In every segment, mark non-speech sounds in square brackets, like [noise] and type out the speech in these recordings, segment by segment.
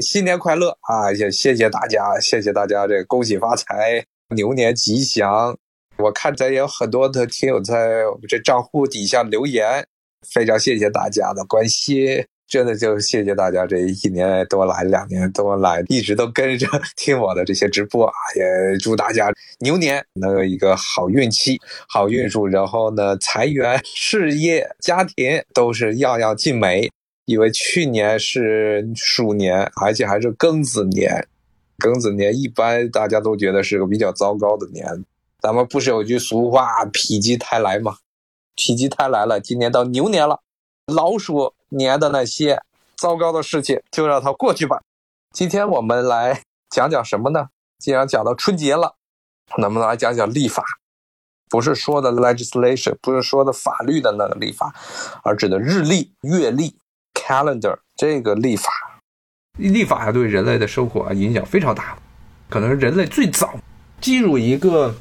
新年快乐啊！也谢谢大家，谢谢大家，这恭喜发财，牛年吉祥。我看咱也有很多的听友在我们这账户底下留言，非常谢谢大家的关心，真的就谢谢大家这一年多来，两年多来一直都跟着听我的这些直播啊，也祝大家牛年能有一个好运气、好运数，然后呢，财源、事业、家庭都是样样尽美。因为去年是鼠年，而且还是庚子年，庚子年一般大家都觉得是个比较糟糕的年。咱们不是有句俗话“否极泰来”吗？否极泰来了，今年到牛年了，老鼠年的那些糟糕的事情就让它过去吧。今天我们来讲讲什么呢？既然讲到春节了，能不能来讲讲历法？不是说的 legislation，不是说的法律的那个历法，而指的日历、月历。Calendar 这个历法，历法，对人类的生活影响非常大，可能是人类最早进入一个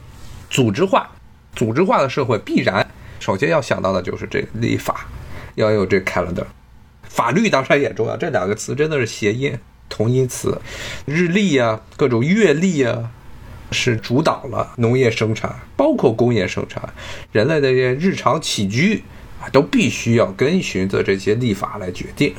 组织化、组织化的社会，必然首先要想到的就是这个历法，要有这 calendar。法律当然也重要，这两个词真的是谐音同音词。日历啊，各种月历啊，是主导了农业生产，包括工业生产，人类的日常起居。都必须要跟循着这些历法来决定，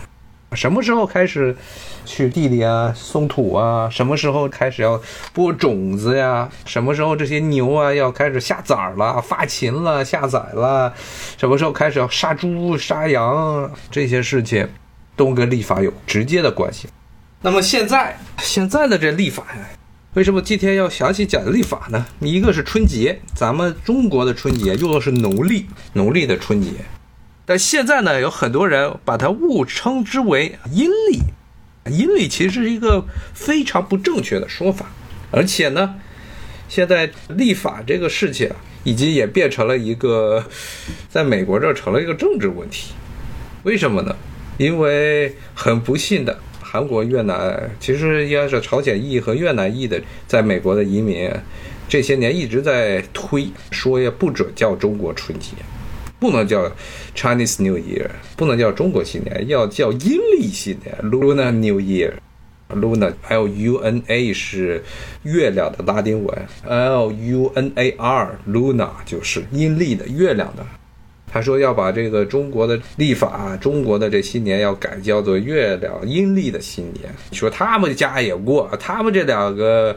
什么时候开始去地里啊松土啊，什么时候开始要播种子呀，什么时候这些牛啊要开始下崽儿了、发情了、下崽了，什么时候开始要杀猪杀羊，这些事情都跟历法有直接的关系。那么现在现在的这历法呀。为什么今天要详细讲历法呢？一个是春节，咱们中国的春节用的是农历，农历的春节。但现在呢，有很多人把它误称之为阴历，阴历其实是一个非常不正确的说法。而且呢，现在立法这个事情已经也变成了一个，在美国这成了一个政治问题。为什么呢？因为很不幸的。韩国、越南其实应该是朝鲜裔和越南裔的，在美国的移民，这些年一直在推说也不准叫中国春节，不能叫 Chinese New Year，不能叫中国新年，要叫阴历新年 Lunar New Year，Luna L U N A 是月亮的拉丁文，L U N A R Luna 就是阴历的月亮的。他说要把这个中国的历法，中国的这新年要改叫做月亮阴历的新年。说他们家也过，他们这两个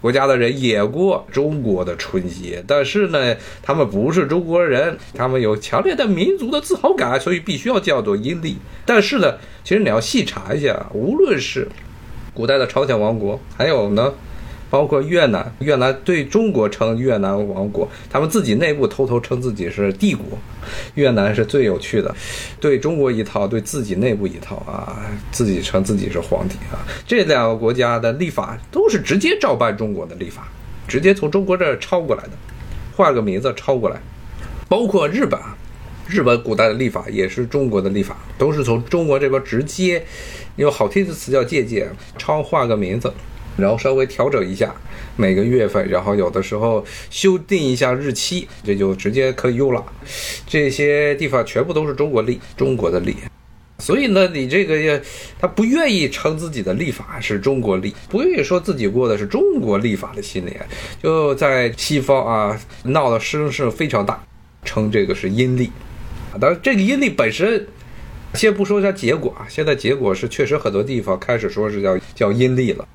国家的人也过中国的春节，但是呢，他们不是中国人，他们有强烈的民族的自豪感，所以必须要叫做阴历。但是呢，其实你要细查一下，无论是古代的朝鲜王国，还有呢。包括越南，越南对中国称越南王国，他们自己内部偷偷称自己是帝国。越南是最有趣的，对中国一套，对自己内部一套啊，自己称自己是皇帝啊。这两个国家的历法都是直接照搬中国的历法，直接从中国这儿抄过来的，换个名字抄过来。包括日本，日本古代的历法也是中国的历法，都是从中国这边直接，用好听的词叫借鉴，抄换个名字。然后稍微调整一下每个月份，然后有的时候修订一下日期，这就直接可以用了。这些地方全部都是中国历，中国的历。所以呢，你这个也他不愿意称自己的历法是中国历，不愿意说自己过的是中国历法的新年，就在西方啊闹的声势非常大，称这个是阴历。当然，这个阴历本身，先不说它结果啊，现在结果是确实很多地方开始说是叫叫阴历了。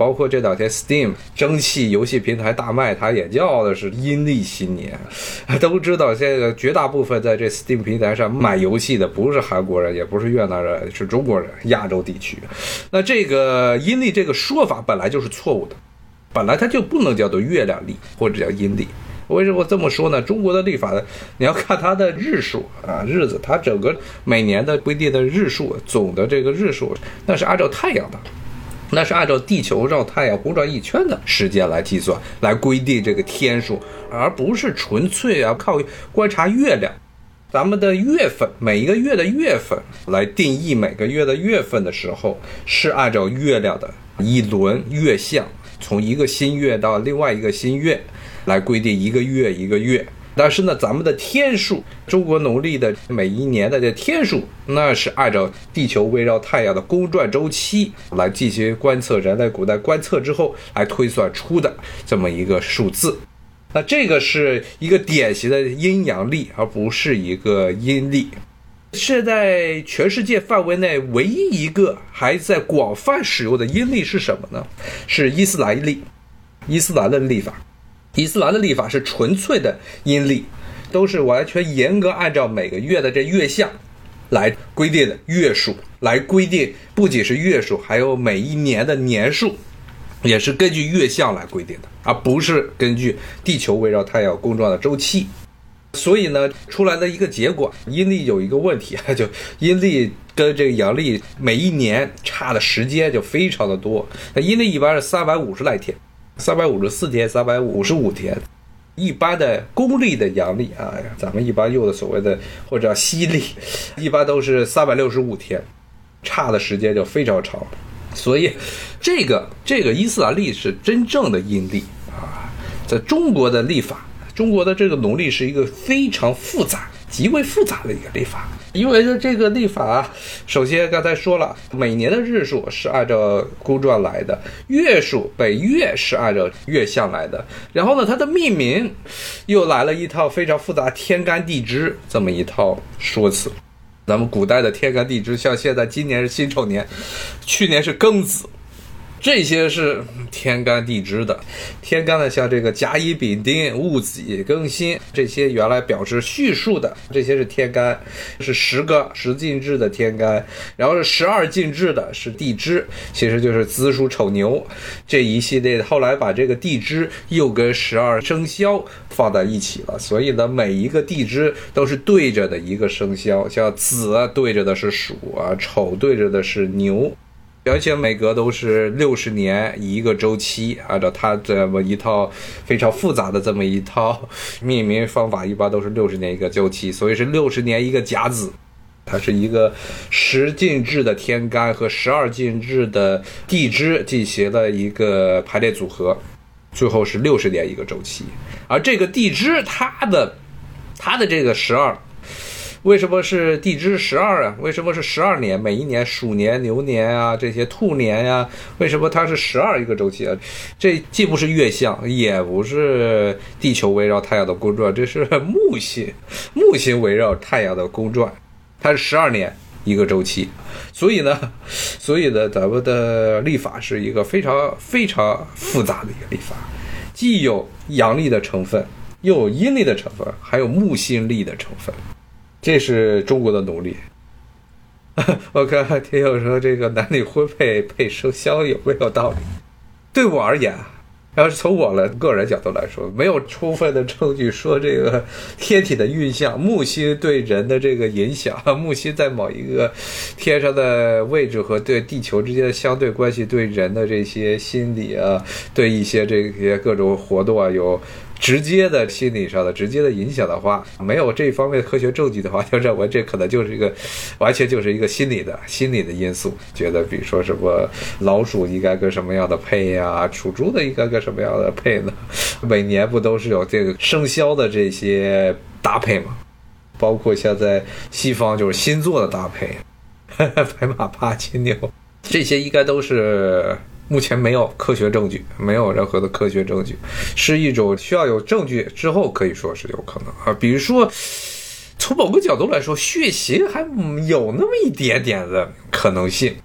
包括这两天，Steam 蒸汽游戏平台大卖，它也叫的是阴历新年。[laughs] 都知道，现在绝大部分在这 Steam 平台上买游戏的不是韩国人，也不是越南人，是中国人，亚洲地区。那这个阴历这个说法本来就是错误的，本来它就不能叫做月亮历或者叫阴历。为什么这么说呢？中国的历法，你要看它的日数啊，日子，它整个每年的规定的日数，总的这个日数，那是按照太阳的。那是按照地球绕太阳公转一圈的时间来计算，来规定这个天数，而不是纯粹啊靠观察月亮。咱们的月份，每一个月的月份来定义每个月的月份的时候，是按照月亮的一轮月相，从一个新月到另外一个新月，来规定一个月一个月。但是呢，咱们的天数，中国农历的每一年的这天数，那是按照地球围绕太阳的公转周期来进行观测，人类古代观测之后来推算出的这么一个数字。那这个是一个典型的阴阳历，而不是一个阴历。是在全世界范围内唯一一个还在广泛使用的阴历是什么呢？是伊斯兰历，伊斯兰的历法。伊斯兰的历法是纯粹的阴历，都是完全严格按照每个月的这月相来规定的月数，来规定不仅是月数，还有每一年的年数，也是根据月相来规定的，而不是根据地球围绕太阳公转的周期。所以呢，出来的一个结果，阴历有一个问题，就阴历跟这个阳历每一年差的时间就非常的多。那阴历一般是三百五十来天，三百五十四天，三百五十五天。一般的公历的阳历啊，咱们一般用的所谓的或者叫西历，[laughs] 一般都是三百六十五天，差的时间就非常长。所以，这个这个伊斯兰历是真正的阴历啊，在中国的历法。中国的这个农历是一个非常复杂、极为复杂的一个历法，因为呢，这个历法，首先刚才说了，每年的日数是按照公转来的，月数每月是按照月相来的，然后呢，它的命名又来了一套非常复杂天干地支这么一套说辞。咱们古代的天干地支，像现在今年是辛丑年，去年是庚子。这些是天干地支的，天干呢，像这个甲乙丙丁戊己庚辛，这些原来表示序数的，这些是天干，是十个十进制的天干，然后是十二进制的是地支，其实就是子鼠丑牛这一系列。后来把这个地支又跟十二生肖放在一起了，所以呢，每一个地支都是对着的一个生肖，像子对着的是鼠啊，丑对着的是牛。而且每隔都是六十年一个周期，按照它这么一套非常复杂的这么一套命名方法，一般都是六十年一个周期，所以是六十年一个甲子。它是一个十进制的天干和十二进制的地支进行了一个排列组合，最后是六十年一个周期。而这个地支，它的它的这个十二。为什么是地支十二啊？为什么是十二年？每一年鼠年、牛年啊，这些兔年呀，为什么它是十二一个周期啊？这既不是月相，也不是地球围绕太阳的公转，这是木星，木星围绕太阳的公转，它是十二年一个周期。所以呢，所以呢，咱们的历法是一个非常非常复杂的一个历法，既有阳历的成分，又有阴历的成分，还有木星历的成分。这是中国的农历。[laughs] 我看听友说这个男女婚配配生肖有没有道理？对我而言，要是从我的个人角度来说，没有充分的证据说这个天体的运象、木星对人的这个影响、[laughs] 木星在某一个天上的位置和对地球之间的相对关系对人的这些心理啊，对一些这些各种活动啊有。直接的心理上的直接的影响的话，没有这方面的科学证据的话，就认为这可能就是一个 [laughs] 完全就是一个心理的心理的因素。觉得比如说什么老鼠应该跟什么样的配呀，属猪的应该跟什么样的配呢？每年不都是有这个生肖的这些搭配吗？包括像在西方就是星座的搭配，[laughs] 白马八金牛，这些应该都是。目前没有科学证据，没有任何的科学证据，是一种需要有证据之后可以说是有可能啊。比如说，从某个角度来说，血型还有那么一点点的可能性。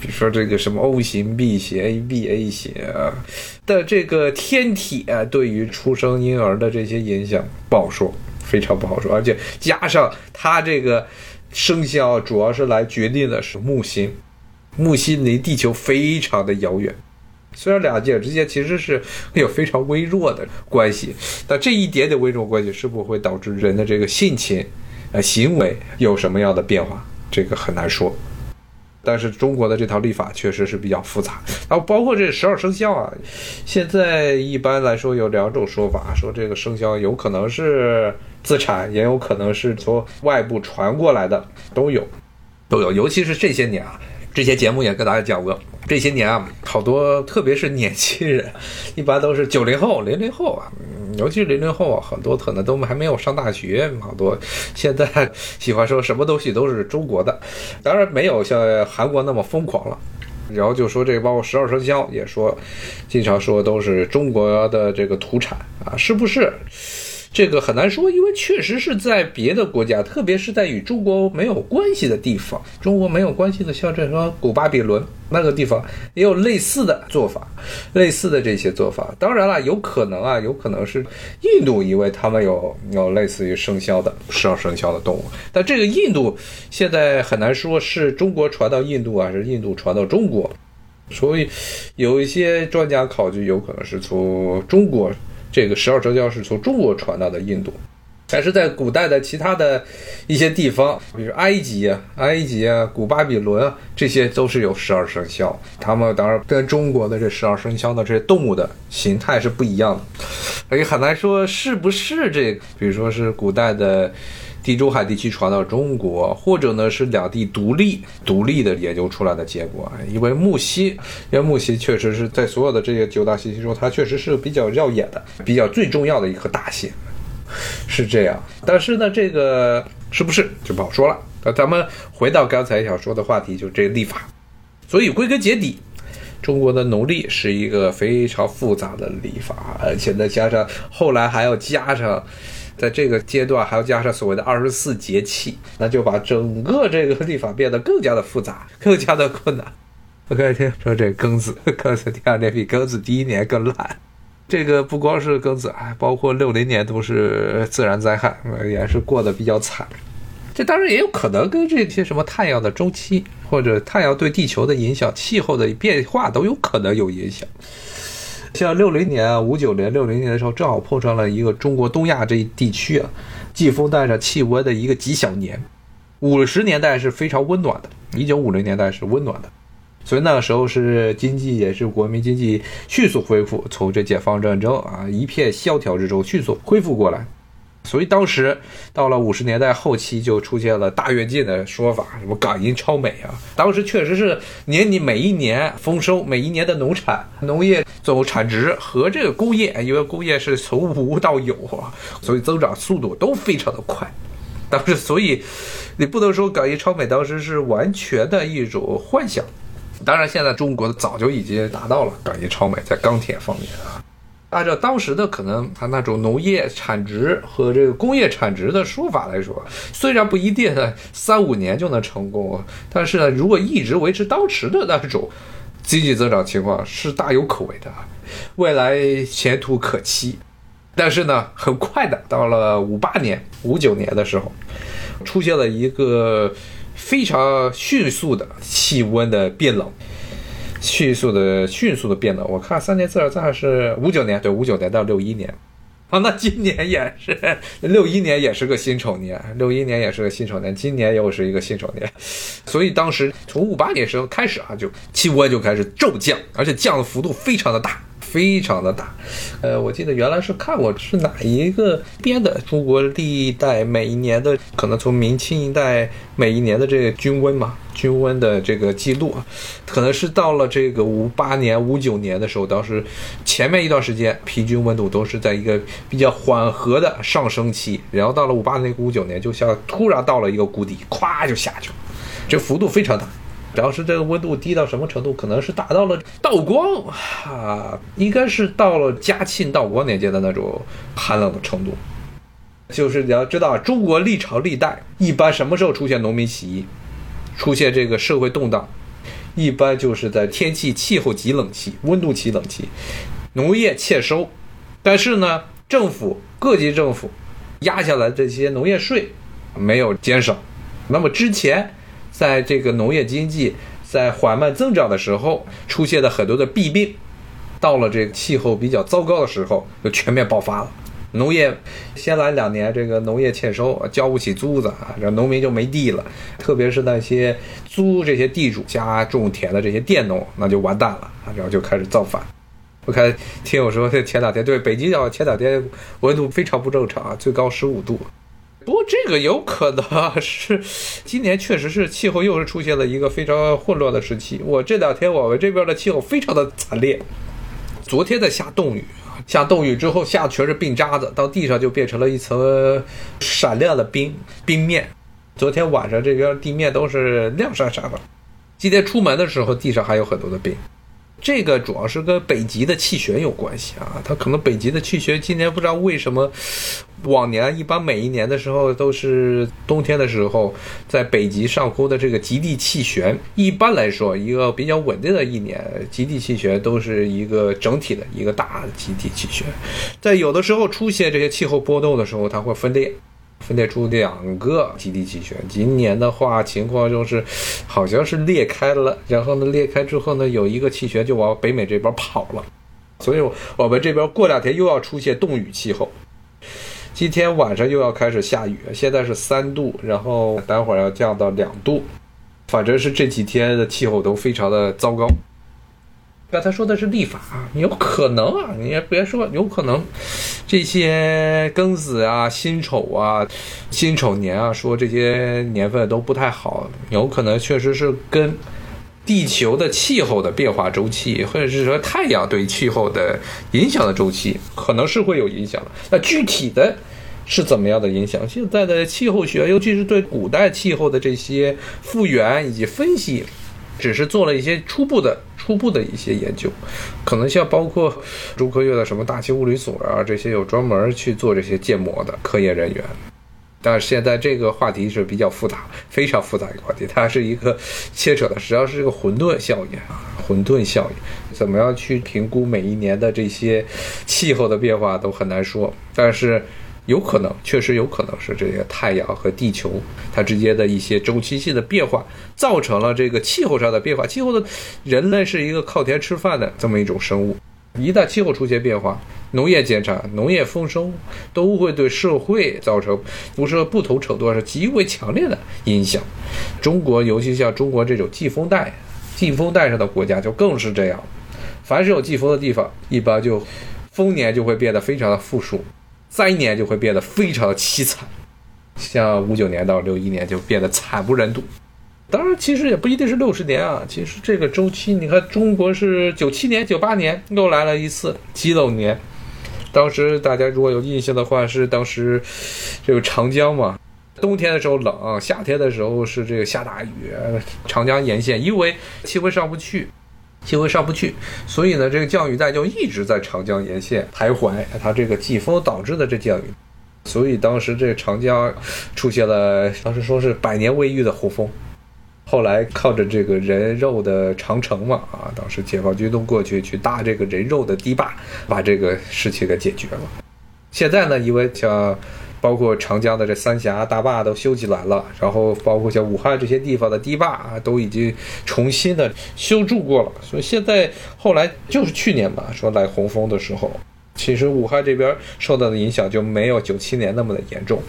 比如说这个什么 O 型 B 型 AB A 型的这个天体啊，对于出生婴儿的这些影响不好说，非常不好说。而且加上它这个生肖，主要是来决定的是木星。木星离地球非常的遥远，虽然两界之间其实是有非常微弱的关系，但这一点点微弱关系是不会导致人的这个性情、呃行为有什么样的变化，这个很难说。但是中国的这套历法确实是比较复杂，然后包括这十二生肖啊，现在一般来说有两种说法，说这个生肖有可能是自产，也有可能是从外部传过来的，都有，都 [laughs] 有，尤其是这些年啊。这些节目也跟大家讲过，这些年啊，好多特别是年轻人，一般都是九零后、零零后啊，尤其是零零后啊，很多可能都还没有上大学，好多现在 [laughs] 喜欢说什么东西都是中国的，当然没有像韩国那么疯狂了。然后就说这包括十二生肖也说，经常说都是中国的这个土产啊，是不是？这个很难说，因为确实是在别的国家，特别是在与中国没有关系的地方，中国没有关系的，像这个古巴比伦那个地方，也有类似的做法，类似的这些做法。当然了，有可能啊，有可能是印度，因为他们有有类似于生肖的十二生肖的动物，但这个印度现在很难说是中国传到印度还，是印度传到中国，所以有一些专家考据，有可能是从中国。这个十二生肖是从中国传到的印度，但是在古代的其他的一些地方，比如埃及啊、埃及啊、古巴比伦啊，这些都是有十二生肖。他们当然跟中国的这十二生肖的这些动物的形态是不一样的，所以很难说是不是这个，比如说是古代的。地中海地区传到中国，或者呢是两地独立独立的研究出来的结果。因为木犀，因为木犀确实是在所有的这些九大行星中，它确实是比较耀眼的，比较最重要的一颗大星，是这样。但是呢，这个是不是就不好说了？那咱们回到刚才想说的话题，就这个历法。所以归根结底，中国的农历是一个非常复杂的历法，而且再加上后来还要加上。在这个阶段还要加上所谓的二十四节气，那就把整个这个历法变得更加的复杂，[laughs] 更加的困难。我看听说这庚子，[laughs] 庚子第二年比庚子第一年更烂。这个不光是庚子，还包括六零年都是自然灾害，也是过得比较惨。这当然也有可能跟这些什么太阳的周期，或者太阳对地球的影响、气候的变化都有可能有影响。像六零年啊，五九年、六零年的时候，正好碰上了一个中国东亚这一地区啊，季风带着气温的一个极小年。五十年代是非常温暖的，一九五零年代是温暖的，所以那个时候是经济也是国民经济迅速恢复，从这解放战争啊一片萧条之中迅速恢复过来。所以当时到了五十年代后期，就出现了大跃进的说法，什么港银超美啊。当时确实是年你每一年丰收，每一年的农产、农业总产值和这个工业，因为工业是从无到有啊，所以增长速度都非常的快。当时，所以你不能说港银超美当时是完全的一种幻想。当然，现在中国早就已经达到了港银超美，在钢铁方面啊。按照当时的可能，他那种农业产值和这个工业产值的说法来说，虽然不一定三五年就能成功，但是呢，如果一直维持当时的那种经济增长情况，是大有可为的，未来前途可期。但是呢，很快的，到了五八年、五九年的时候，出现了一个非常迅速的气温的变冷。迅速的、迅速的变的。我看三年自然灾害是五九年，对，五九年到六一年，啊，[laughs] 那今年也是 [laughs] 六一年，也是个辛丑年，六一年也是个辛丑年，今年又是一个辛丑年，所以当时从五八年时候开始啊，就气温就开始骤降，而且降的幅度非常的大。非常的大，呃，我记得原来是看过是哪一个编的中国历代每一年的，可能从明清一代每一年的这个均温嘛，均温的这个记录，可能是到了这个五八年、五九年的时候，当时前面一段时间平均温度都是在一个比较缓和的上升期，然后到了五八年、五九年，就像突然到了一个谷底，咵就下去了，这幅度非常大。主要是这个温度低到什么程度？可能是达到了道光啊，应该是到了嘉庆、道光年间的那种寒冷的程度。就是你要知道，中国历朝历代一般什么时候出现农民起义，出现这个社会动荡，一般就是在天气气候极冷期、温度极冷期，农业欠收，但是呢，政府各级政府压下来这些农业税没有减少，那么之前。在这个农业经济在缓慢增长的时候，出现了很多的弊病，到了这个气候比较糟糕的时候，就全面爆发了。农业先来两年，这个农业欠收，交不起租子啊，这农民就没地了。特别是那些租这些地主家种田的这些佃农，那就完蛋了啊，然后就开始造反。我看听友说，这前两天对北京要前两天温度非常不正常，最高十五度。不过这个有可能是今年确实是气候又是出现了一个非常混乱的时期。我这两天我们这边的气候非常的惨烈，昨天在下冻雨下冻雨之后下全是冰渣子，到地上就变成了一层闪亮的冰冰面。昨天晚上这边地面都是亮闪闪的，今天出门的时候地上还有很多的冰。这个主要是跟北极的气旋有关系啊，它可能北极的气旋今年不知道为什么，往年一般每一年的时候都是冬天的时候，在北极上空的这个极地气旋，一般来说一个比较稳定的一年，极地气旋都是一个整体的一个大的极地气旋，在有的时候出现这些气候波动的时候，它会分裂。分裂出两个极地气旋，今年的话情况就是，好像是裂开了，然后呢裂开之后呢，有一个气旋就往北美这边跑了，所以我们这边过两天又要出现冻雨气候，今天晚上又要开始下雨，现在是三度，然后待会儿要降到两度，反正是这几天的气候都非常的糟糕。刚才说的是历法，有可能啊，你也别说，有可能，这些庚子啊、辛丑啊、辛丑年啊，说这些年份都不太好，有可能确实是跟地球的气候的变化周期，或者是说太阳对气候的影响的周期，可能是会有影响的。那具体的是怎么样的影响？现在的气候学，尤其是对古代气候的这些复原以及分析。只是做了一些初步的、初步的一些研究，可能像包括中科院的什么大气物理所啊，这些有专门去做这些建模的科研人员。但是现在这个话题是比较复杂，非常复杂一个话题，它是一个牵扯的，实际上是一个混沌效应啊，混沌效应，怎么样去评估每一年的这些气候的变化都很难说，但是。有可能，确实有可能是这些太阳和地球它之间的一些周期性的变化，造成了这个气候上的变化。气候的，人类是一个靠天吃饭的这么一种生物，一旦气候出现变化，农业减产、农业丰收，都会对社会造成不是不同程度上是极为强烈的影响。中国，尤其像中国这种季风带、季风带上的国家，就更是这样。凡是有季风的地方，一般就丰年就会变得非常的富庶。三年就会变得非常的凄惨，像五九年到六一年就变得惨不忍睹。当然，其实也不一定是六十年啊。其实这个周期，你看中国是九七年、九八年又来了一次激冷年。当时大家如果有印象的话，是当时这个长江嘛，冬天的时候冷，夏天的时候是这个下大雨，长江沿线因为气温上不去。气温上不去，所以呢，这个降雨带就一直在长江沿线徘徊。它这个季风导致的这降雨，所以当时这长江出现了，当时说是百年未遇的洪峰。后来靠着这个人肉的长城嘛，啊，当时解放军都过去去搭这个人肉的堤坝，把这个事情给解决了。现在呢，因为像。包括长江的这三峡大坝都修起来了，然后包括像武汉这些地方的堤坝啊，都已经重新的修筑过了。所以现在后来就是去年吧，说来洪峰的时候，其实武汉这边受到的影响就没有九七年那么的严重。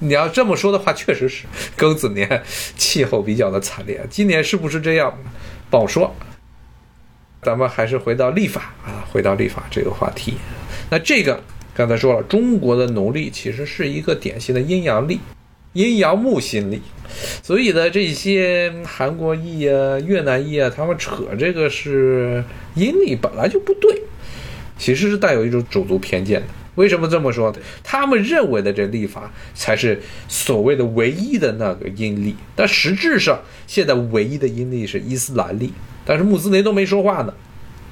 你要这么说的话，确实是庚子年气候比较的惨烈。今年是不是这样，不好说。咱们还是回到立法啊，回到立法这个话题。那这个。刚才说了，中国的农历其实是一个典型的阴阳历，阴阳木星历，所以呢，这些韩国裔啊、越南裔啊，他们扯这个是阴历，本来就不对，其实是带有一种种族偏见的。为什么这么说？他们认为的这历法才是所谓的唯一的那个阴历，但实质上现在唯一的阴历是伊斯兰历，但是穆斯林都没说话呢。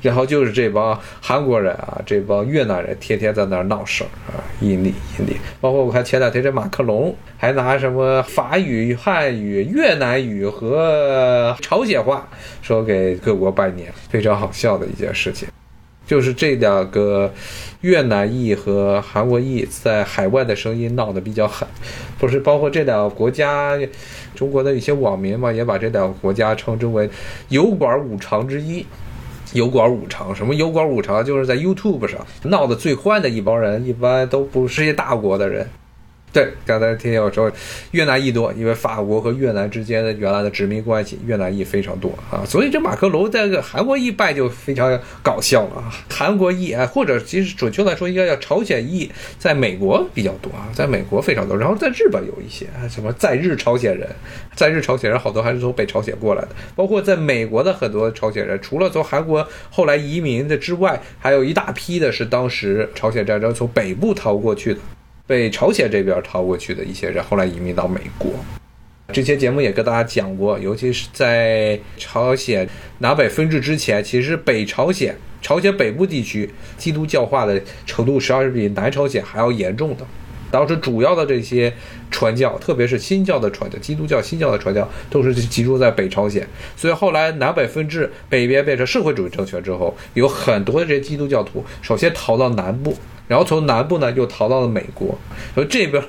然后就是这帮韩国人啊，这帮越南人天天在那儿闹事儿啊，印尼印尼，包括我看前两天这马克龙还拿什么法语、汉语、越南语和朝鲜话说给各国拜年，非常好笑的一件事情。就是这两个越南裔和韩国裔在海外的声音闹得比较狠，不是包括这两个国家，中国的一些网民嘛，也把这两个国家称之为油管五常之一。油管五常，什么油管五常，就是在 YouTube 上闹得最欢的一帮人，一般都不是些大国的人，对，[laughs] 刚才听友说越南裔多，因为法国和越南之间的原来的殖民关系，越南裔非常多啊，所以这马克龙这个韩国裔败就非常搞笑了啊。韩国裔啊，或者其实准确来说应该叫朝鲜裔，在美国比较多啊，在美国非常多，然后在日本有一些啊，什么在日朝鲜人，在日朝鲜人好多还是从北朝鲜过来的，包括在美国的很多朝鲜人，除了从韩国后来移民的之外，还有一大批的是当时朝鲜战争从北部逃过去的。被朝鲜这边逃过去的一些人，后来移民到美国。之前节目也跟大家讲过，尤其是在朝鲜南北分治之前，其实北朝鲜、朝鲜北部地区基督教化的程度，实际上是比南朝鲜还要严重的。当时主要的这些传教，特别是新教的传教，基督教新教的传教，都是集中在北朝鲜。所以后来南北分治，北边变成社会主义政权之后，有很多的这些基督教徒，首先逃到南部。然后从南部呢，又逃到了美国。说这边，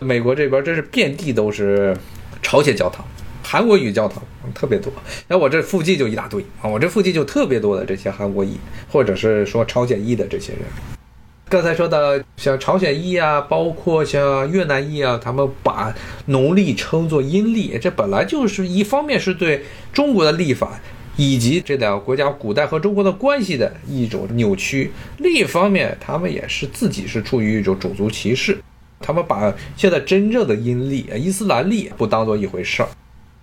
美国这边真是遍地都是朝鲜教堂、韩国语教堂，特别多。那我这附近就一大堆啊，我这附近就特别多的这些韩国裔，或者是说朝鲜裔的这些人。刚才说的像朝鲜裔啊，包括像越南裔啊，他们把农历称作阴历，这本来就是一方面是对中国的历法。以及这两个国家古代和中国的关系的一种扭曲。另一方面，他们也是自己是处于一种种族歧视，他们把现在真正的阴历、伊斯兰历不当做一回事儿，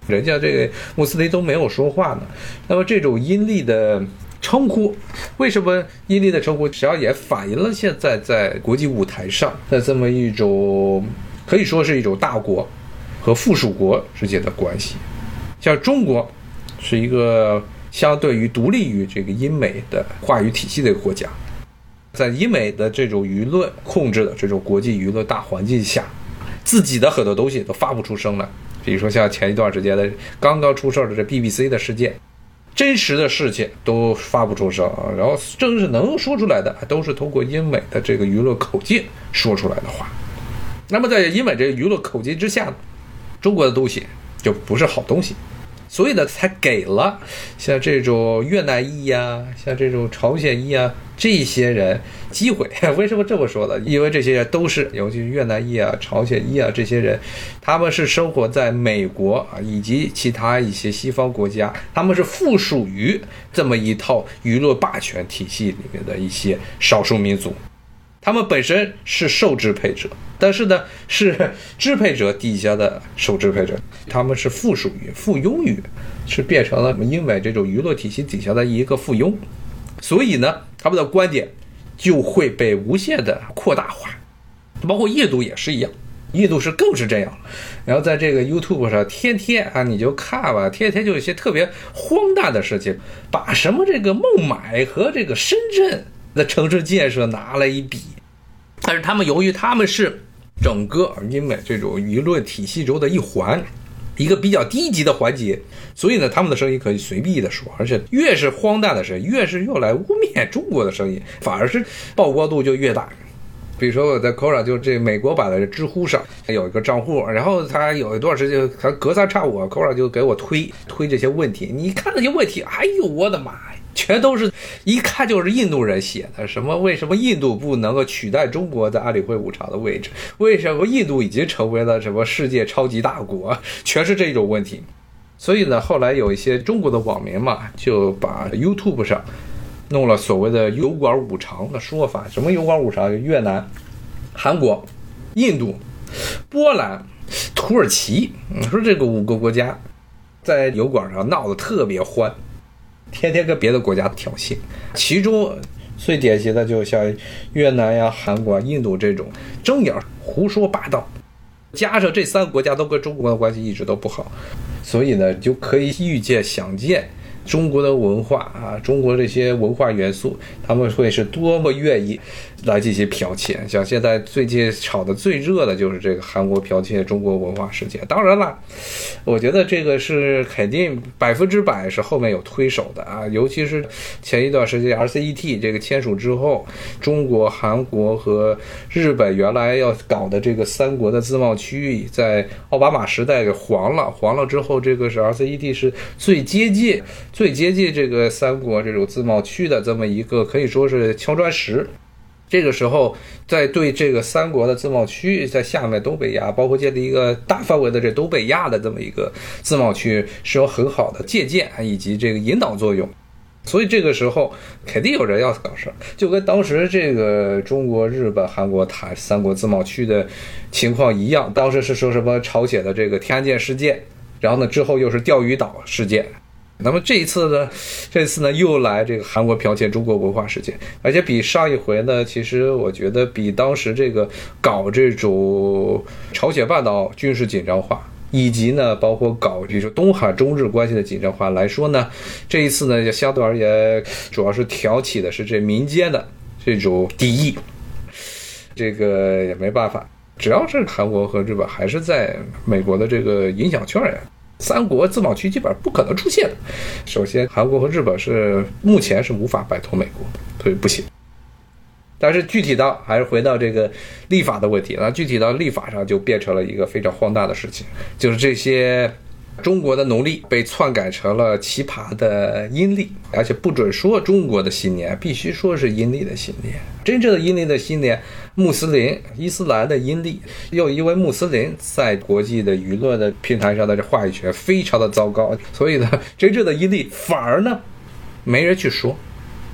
人家这个穆斯林都没有说话呢。那么这种阴历的称呼，为什么阴历的称呼，实际上也反映了现在在国际舞台上的这么一种，可以说是一种大国和附属国之间的关系，像中国。是一个相对于独立于这个英美的话语体系的一个国家，在英美的这种舆论控制的这种国际舆论大环境下，自己的很多东西都发不出声来。比如说像前一段时间的刚刚出事的这 BBC 的事件，真实的事情都发不出声。然后正是能说出来的，都是通过英美的这个娱乐口径说出来的话。那么在英美这个娱乐口径之下呢，中国的东西就不是好东西。所以呢，才给了像这种越南裔呀，像这种朝鲜裔啊这些人机会。[laughs] 为什么这么说呢？因为这些人都是，尤其是越南裔啊、朝鲜裔啊这些人，他们是生活在美国啊以及其他一些西方国家，他们是附属于这么一套娱乐霸权体系里面的一些少数民族。他们本身是受支配者，但是呢，是支配者底下的受支配者，他们是附属于、附庸于，是变成了英美这种娱乐体系底下的一个附庸，所以呢，他们的观点就会被无限的扩大化，包括印度也是一样，印度是更是这样。然后在这个 YouTube 上，天天啊，你就看吧，天天就有一些特别荒诞的事情，把什么这个孟买和这个深圳。的城市建设拿来一比，但是他们由于他们是整个英美这种舆论体系中的一环，一个比较低级的环节，所以呢，他们的声音可以随意的说，而且越是荒诞的声音，越是用来污蔑中国的声音，反而是曝光度就越大。比如说我在 c o r a 就这美国版的知乎上有一个账户，然后他有一段时间，他隔三差五 c o r a 就给我推推这些问题，你看那些问题，哎呦我的妈呀！全都是一看就是印度人写的，什么为什么印度不能够取代中国在安理会五常的位置？为什么印度已经成为了什么世界超级大国？全是这种问题。所以呢，后来有一些中国的网民嘛，就把 YouTube 上弄了所谓的油管五常的说法。什么油管五常？越南、韩国、印度、波兰、土耳其，说这个五个国家在油管上闹得特别欢。天天跟别的国家挑衅，其中最典型的就像越南呀、韩国、印度这种睁眼胡说八道，加上这三个国家都跟中国的关系一直都不好，所以呢，就可以预见、想见。中国的文化啊，中国这些文化元素，他们会是多么愿意来进行剽窃。像现在最近炒的最热的就是这个韩国剽窃中国文化事件。当然了，我觉得这个是肯定百分之百是后面有推手的啊。尤其是前一段时间 RCEP 这个签署之后，中国、韩国和日本原来要搞的这个三国的自贸区域，在奥巴马时代给黄了。黄了之后，这个是 RCEP 是最接近。最接近这个三国这种自贸区的这么一个可以说是敲砖石，这个时候，在对这个三国的自贸区，在下面东北亚，包括建立一个大范围的这东北亚的这么一个自贸区，是有很好的借鉴以及这个引导作用。所以这个时候肯定有人要搞事儿，就跟当时这个中国、日本、韩国谈三国自贸区的情况一样。当时是说什么朝鲜的这个天安舰事件，然后呢之后又是钓鱼岛事件。那么这一次呢，这次呢又来这个韩国剽窃中国文化事件，而且比上一回呢，其实我觉得比当时这个搞这种朝鲜半岛军事紧张化，以及呢包括搞比如说东海中日关系的紧张化来说呢，这一次呢就相对而言主要是挑起的是这民间的这种敌意，这个也没办法，只要是韩国和日本还是在美国的这个影响圈呀。三国自贸区基本上不可能出现的。首先，韩国和日本是目前是无法摆脱美国的，所以不行。但是具体到还是回到这个立法的问题，那具体到立法上就变成了一个非常荒诞的事情，就是这些中国的农历被篡改成了奇葩的阴历，而且不准说中国的新年，必须说是阴历的新年。真正的阴历的新年。穆斯林、伊斯兰的阴历，又因为穆斯林在国际的舆论的平台上的这话语权非常的糟糕，所以呢，真正的阴历反而呢，没人去说。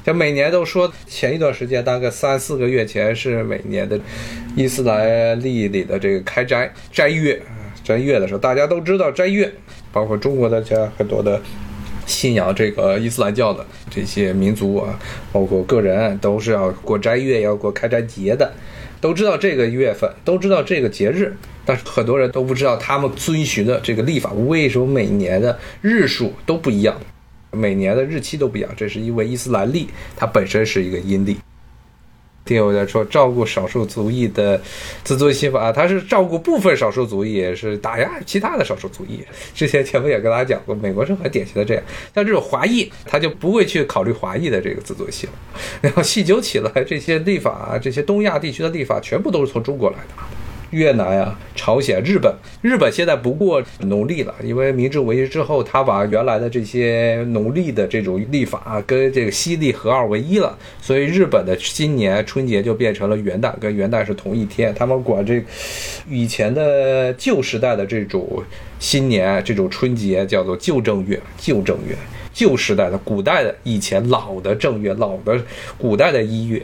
就每年都说，前一段时间大概三四个月前是每年的伊斯兰历里的这个开斋斋月斋月的时候，大家都知道斋月，包括中国的这很多的。信仰这个伊斯兰教的这些民族啊，包括个人，都是要过斋月，要过开斋节的，都知道这个月份，都知道这个节日，但是很多人都不知道他们遵循的这个历法为什么每年的日数都不一样，每年的日期都不一样，这是因为伊斯兰历它本身是一个阴历。定位在说照顾少数族裔的自尊心法，他是照顾部分少数族裔，是打压其他的少数族裔。之前前面也跟大家讲过，美国是很典型的这样，像这种华裔，他就不会去考虑华裔的这个自尊心。然后细究起来，这些立法，这些东亚地区的立法，全部都是从中国来的。越南呀、朝鲜、日本，日本现在不过农历了，因为明治维新之后，他把原来的这些农历的这种历法跟这个西历合二为一了，所以日本的新年春节就变成了元旦，跟元旦是同一天。他们管这以前的旧时代的这种新年、这种春节叫做旧正月，旧正月，旧时代的古代的以前老的正月，老的古代的一月，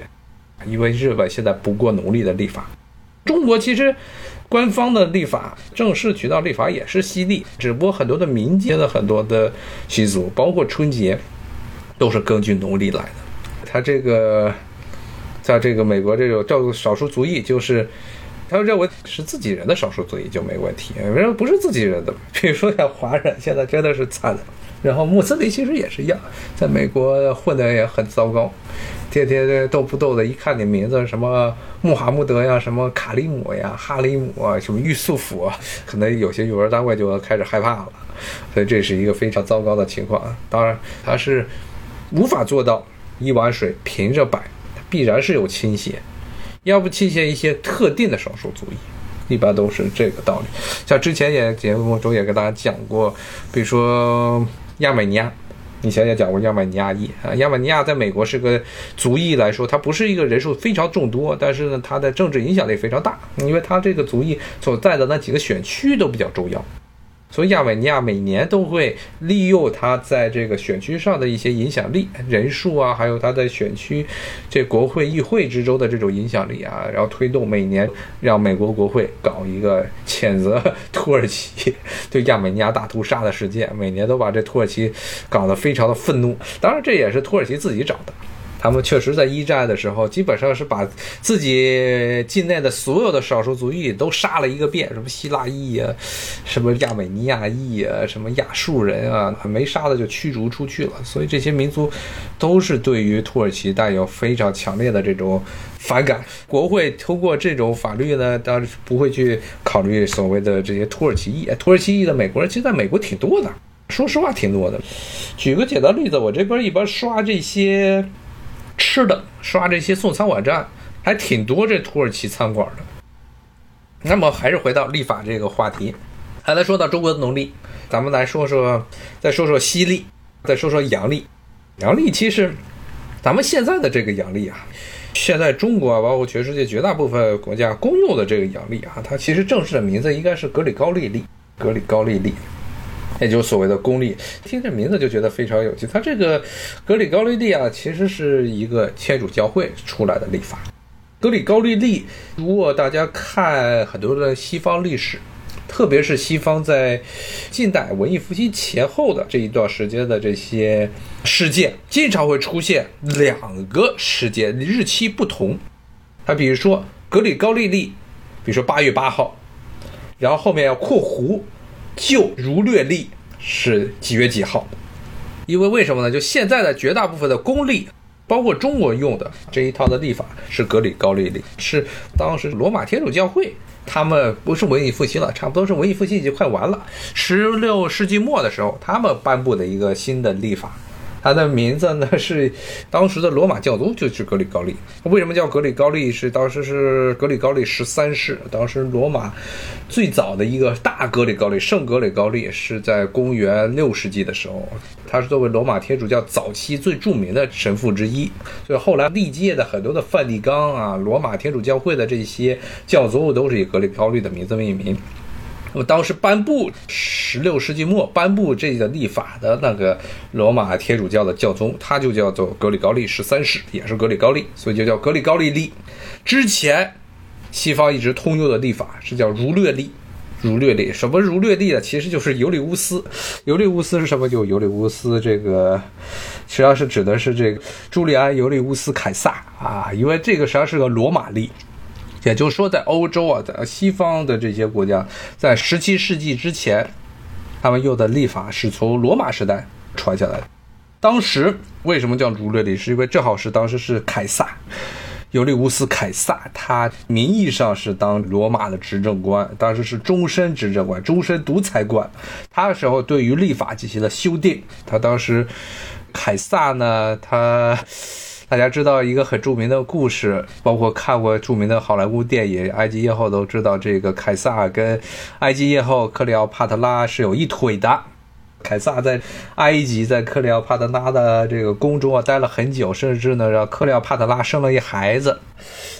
因为日本现在不过农历的历法。中国其实官方的立法、正式渠道立法也是西历，只不过很多的民间的很多的习俗，包括春节，都是根据农历来的。他这个在这个美国这种照顾少数族裔，就是他认为是自己人的少数族裔就没问题，人不是自己人的，比如说像华人，现在真的是惨的。然后穆斯林其实也是一样，在美国混的也很糟糕。天天逗不逗的，一看你名字什么穆罕默德呀，什么卡利姆呀，哈里姆啊，什么玉素甫啊，可能有些幼儿单位就开始害怕了，所以这是一个非常糟糕的情况。当然，它是无法做到一碗水平着摆，必然是有倾斜，要不倾斜一些特定的少数族裔，一般都是这个道理。像之前也节目中也跟大家讲过，比如说亚美尼亚。你想想讲过亚美尼亚裔啊，亚美尼亚在美国是个族裔来说，它不是一个人数非常众多，但是呢，它的政治影响力非常大，因为它这个族裔所在的那几个选区都比较重要。所以亚美尼亚每年都会利用它在这个选区上的一些影响力、人数啊，还有它在选区这国会议会之中的这种影响力啊，然后推动每年让美国国会搞一个谴责土耳其对亚美尼亚大屠杀的事件，每年都把这土耳其搞得非常的愤怒。当然，这也是土耳其自己找的。他们确实在一战的时候，基本上是把自己境内的所有的少数族裔都杀了一个遍，什么希腊裔啊，什么亚美尼亚裔啊，什么亚述人啊，没杀的就驱逐出去了。所以这些民族都是对于土耳其带有非常强烈的这种反感。国会通过这种法律呢，当然不会去考虑所谓的这些土耳其裔。土耳其裔的美国人其实在美国挺多的，说实话挺多的。举个简单例子，我这边一般刷这些。吃的刷这些送餐网站还挺多，这土耳其餐馆的。那么还是回到立法这个话题，还来说到中国的农历，咱们来说说，再说说西历，再说说阳历。阳历其实，咱们现在的这个阳历啊，现在中国啊，包括全世界绝大部分国家公用的这个阳历啊，它其实正式的名字应该是格里高利历，格里高利历，也就是所谓的公历。听这名字就觉得非常有趣。它这个格里高利历啊，其实是一个天主教会出来的历法。格里高利历，如果大家看很多的西方历史。特别是西方在近代文艺复兴前后的这一段时间的这些事件，经常会出现两个事件日期不同。它比如说格里高利历，比如说八月八号，然后后面要括弧，就如略历是几月几号？因为为什么呢？就现在的绝大部分的公历，包括中国用的这一套的历法是格里高利历，是当时罗马天主教会。他们不是文艺复兴了，差不多是文艺复兴已经快完了。十六世纪末的时候，他们颁布的一个新的历法。他的名字呢是当时的罗马教宗，就是格里高利。为什么叫格里高利？是当时是格里高利十三世，当时罗马最早的一个大格里高利，圣格里高利是在公元六世纪的时候，他是作为罗马天主教早期最著名的神父之一。所以后来历届的很多的梵蒂冈啊，罗马天主教会的这些教宗都是以格里高利的名字命名。那么当时颁布十六世纪末颁布这个立法的那个罗马天主教的教宗，他就叫做格里高利十三世，也是格里高利，所以就叫格里高利历。之前西方一直通用的历法是叫儒略历，儒略历什么儒略历呢？其实就是尤里乌斯。尤里乌斯是什么？就尤里乌斯这个，实际上是指的是这个朱利安尤里乌斯凯撒啊，因为这个实际上是个罗马历。也就是说，在欧洲啊，在西方的这些国家，在十七世纪之前，他们用的历法是从罗马时代传下来的。当时为什么叫儒略历？是因为正好是当时是凯撒，尤利乌斯凯撒，他名义上是当罗马的执政官，当时是终身执政官、终身独裁官。他的时候对于历法进行了修订。他当时，凯撒呢，他。大家知道一个很著名的故事，包括看过著名的好莱坞电影《埃及艳后》都知道，这个凯撒跟埃及艳后克里奥帕特拉是有一腿的。凯撒在埃及，在克里奥帕特拉的这个宫中啊待了很久，甚至呢让克里奥帕特拉生了一孩子。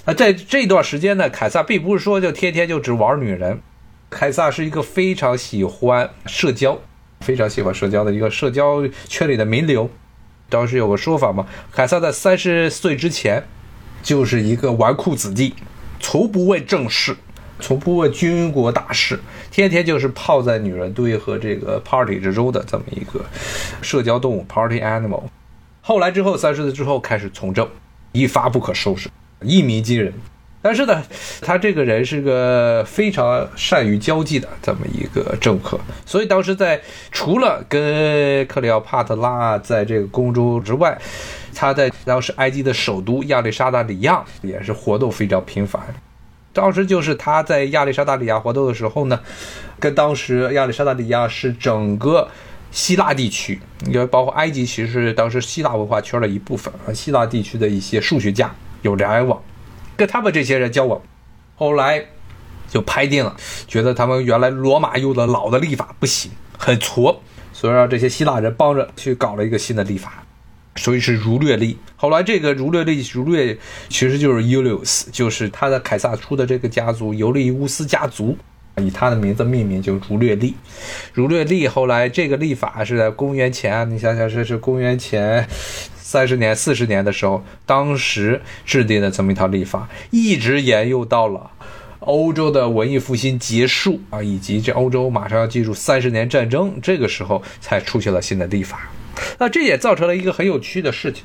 那在这段时间呢，凯撒并不是说就天天就只玩女人，凯撒是一个非常喜欢社交、非常喜欢社交的一个社交圈里的名流。当时有个说法嘛，凯撒在三十岁之前，就是一个纨绔子弟，从不问政事，从不问军国大事，天天就是泡在女人堆和这个 party 之中的这么一个社交动物 party animal。后来之后三十岁之后开始从政，一发不可收拾，一鸣惊人。但是呢，他这个人是个非常善于交际的这么一个政客，所以当时在除了跟克里奥帕特拉在这个宫中之外，他在当时埃及的首都亚历山大里亚也是活动非常频繁。当时就是他在亚历山大里亚活动的时候呢，跟当时亚历山大里亚是整个希腊地区，因为包括埃及其实是当时希腊文化圈的一部分，希腊地区的一些数学家有来往。跟他们这些人交往，后来就拍定了，觉得他们原来罗马用的老的历法不行，很挫，所以让这些希腊人帮着去搞了一个新的历法，所以是儒略历。后来这个儒略历，儒略其实就是 Ulius，就是他的凯撒出的这个家族尤利乌斯家族，以他的名字命名，就儒略历。儒略历后来这个历法是在公元前啊，你想想这是公元前。三十年、四十年的时候，当时制定的这么一套立法，一直沿用到了欧洲的文艺复兴结束啊，以及这欧洲马上要进入三十年战争，这个时候才出现了新的立法。那这也造成了一个很有趣的事情。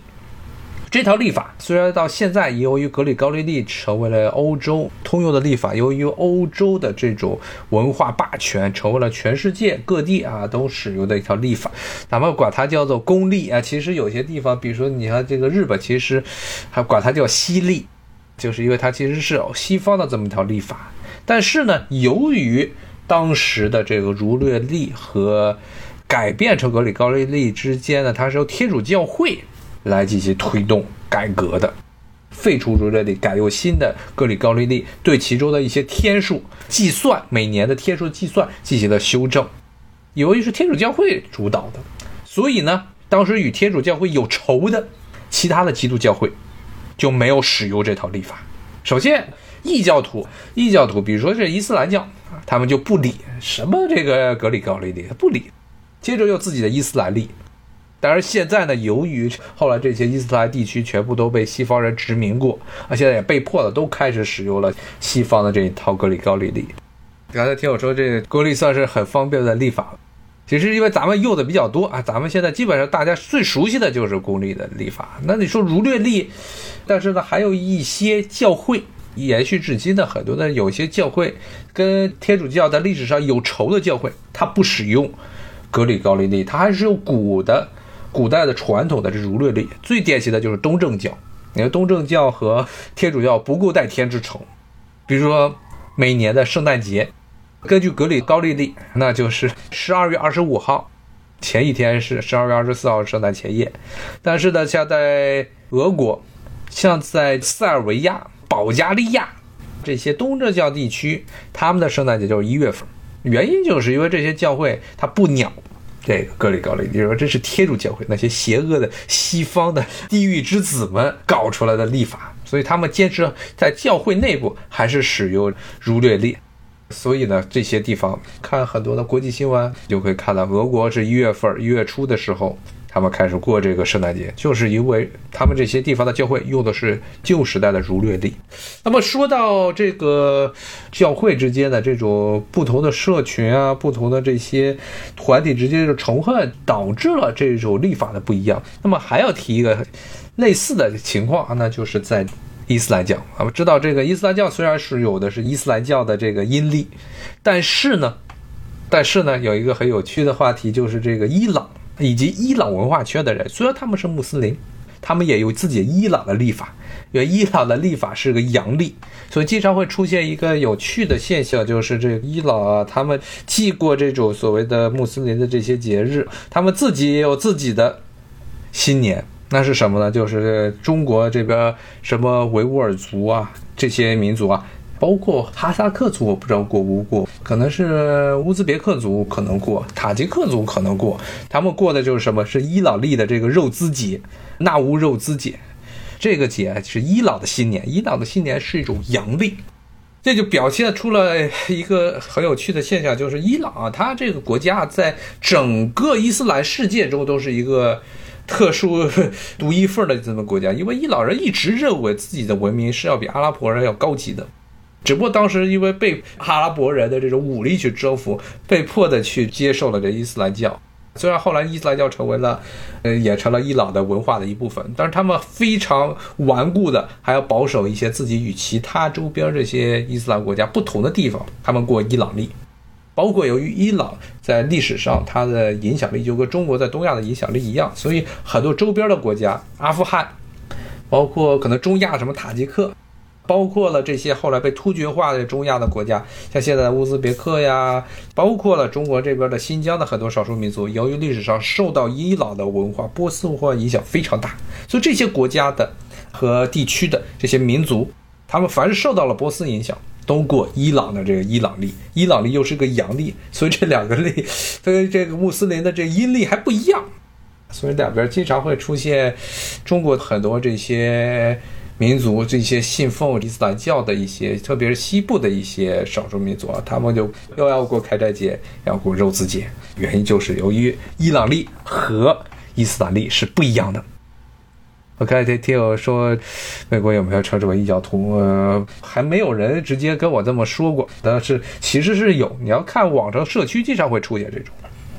这套历法虽然到现在由于格里高利历成为了欧洲通用的历法，由于欧洲的这种文化霸权成为了全世界各地啊都使用的一条历法，咱们管它叫做公历啊。其实有些地方，比如说你看这个日本，其实还管它叫西历，就是因为它其实是西方的这么一条历法。但是呢，由于当时的这个儒略历和改变成格里高利历之间呢，它是由天主教会。来进行推动改革的，废除儒略历，改用新的格里高利历，对其中的一些天数计算，每年的天数计算进行了修正。由于是天主教会主导的，所以呢，当时与天主教会有仇的其他的基督教会，就没有使用这套历法。首先，异教徒，异教徒，比如说这伊斯兰教，他们就不理什么这个格里高利历，不理，接着用自己的伊斯兰历。但是现在呢，由于后来这些伊斯兰地区全部都被西方人殖民过，啊，现在也被迫的都开始使用了西方的这一套格里高利历。刚才听我说，这格历算是很方便的历法。其实因为咱们用的比较多啊，咱们现在基本上大家最熟悉的就是公历的历法。那你说儒略历，但是呢，还有一些教会延续至今的很多的有些教会跟天主教在历史上有仇的教会，它不使用格里高利历，它还是用古的、古代的传统的这儒略历。最典型的就是东正教，你看东正教和天主教不共戴天之仇，比如说每年的圣诞节。根据格里高利历，那就是十二月二十五号，前一天是十二月二十四号圣诞前夜。但是呢，像在俄国，像在塞尔维亚、保加利亚这些东正教地区，他们的圣诞节就是一月份。原因就是因为这些教会它不鸟这个格里高利，你说这是天主教会那些邪恶的西方的地狱之子们搞出来的历法，所以他们坚持在教会内部还是使用儒略历。所以呢，这些地方看很多的国际新闻，就会看到俄国是一月份一月初的时候，他们开始过这个圣诞节，就是因为他们这些地方的教会用的是旧时代的儒略历。那么说到这个教会之间的这种不同的社群啊，不同的这些团体之间的仇恨，导致了这种历法的不一样。那么还要提一个类似的情况，那就是在。伊斯兰教啊，我知道这个伊斯兰教虽然是有的是伊斯兰教的这个阴历，但是呢，但是呢，有一个很有趣的话题，就是这个伊朗以及伊朗文化圈的人，虽然他们是穆斯林，他们也有自己伊朗的历法，因为伊朗的历法是个阳历，所以经常会出现一个有趣的现象，就是这个伊朗啊，他们既过这种所谓的穆斯林的这些节日，他们自己也有自己的新年。那是什么呢？就是中国这边什么维吾尔族啊，这些民族啊，包括哈萨克族，我不知道过不过，可能是乌兹别克族可能过，塔吉克族可能过，他们过的就是什么？是伊朗历的这个肉孜节，纳乌肉孜节，这个节是伊朗的新年，伊朗的新年是一种阳历，这就表现出了一个很有趣的现象，就是伊朗啊，它这个国家在整个伊斯兰世界中都是一个。特殊独一份的这么国家，因为伊朗人一直认为自己的文明是要比阿拉伯人要高级的，只不过当时因为被阿拉伯人的这种武力去征服，被迫的去接受了这伊斯兰教。虽然后来伊斯兰教成为了，呃，也成了伊朗的文化的一部分，但是他们非常顽固的，还要保守一些自己与其他周边这些伊斯兰国家不同的地方，他们过伊朗历。包括由于伊朗在历史上它的影响力就跟中国在东亚的影响力一样，所以很多周边的国家，阿富汗，包括可能中亚什么塔吉克，包括了这些后来被突厥化的中亚的国家，像现在的乌兹别克呀，包括了中国这边的新疆的很多少数民族，由于历史上受到伊朗的文化、波斯文化影响非常大，所以这些国家的和地区的这些民族，他们凡是受到了波斯影响。都过伊朗的这个伊朗历，伊朗历又是个阳历，所以这两个历跟这个穆斯林的这阴历还不一样，所以两边经常会出现中国很多这些民族，这些信奉伊斯兰教的一些，特别是西部的一些少数民族啊，他们就又要过开斋节，要过肉孜节，原因就是由于伊朗历和伊斯兰历是不一样的。我看这听友说，美国有没有称之为异教徒？呃，还没有人直接跟我这么说过，但是其实是有。你要看网上社区，经常会出现这种。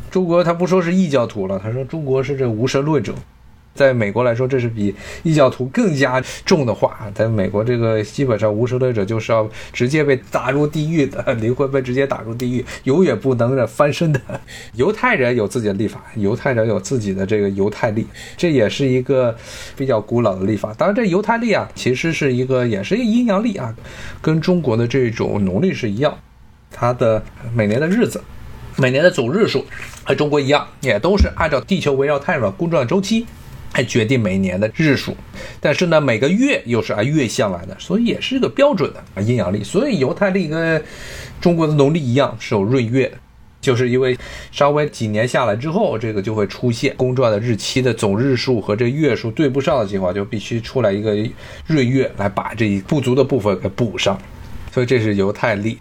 中国他不说是异教徒了，他说中国是这无神论者。在美国来说，这是比异教徒更加重的话。在美国，这个基本上无神论者就是要直接被打入地狱的，灵魂被直接打入地狱，永远不能翻身的。犹太人有自己的历法，犹太人有自己的这个犹太历，这也是一个比较古老的历法。当然，这犹太历啊，其实是一个也是一个阴阳历啊，跟中国的这种农历是一样，它的每年的日子、每年的总日数和中国一样，也都是按照地球围绕太阳公转周期。还决定每年的日数，但是呢，每个月又是按月相来的，所以也是一个标准的啊阴阳历。所以犹太历跟中国的农历一样是有闰月，就是因为稍微几年下来之后，这个就会出现公转的日期的总日数和这月数对不上的情况，就必须出来一个闰月来把这一不足的部分给补上。所以这是犹太历。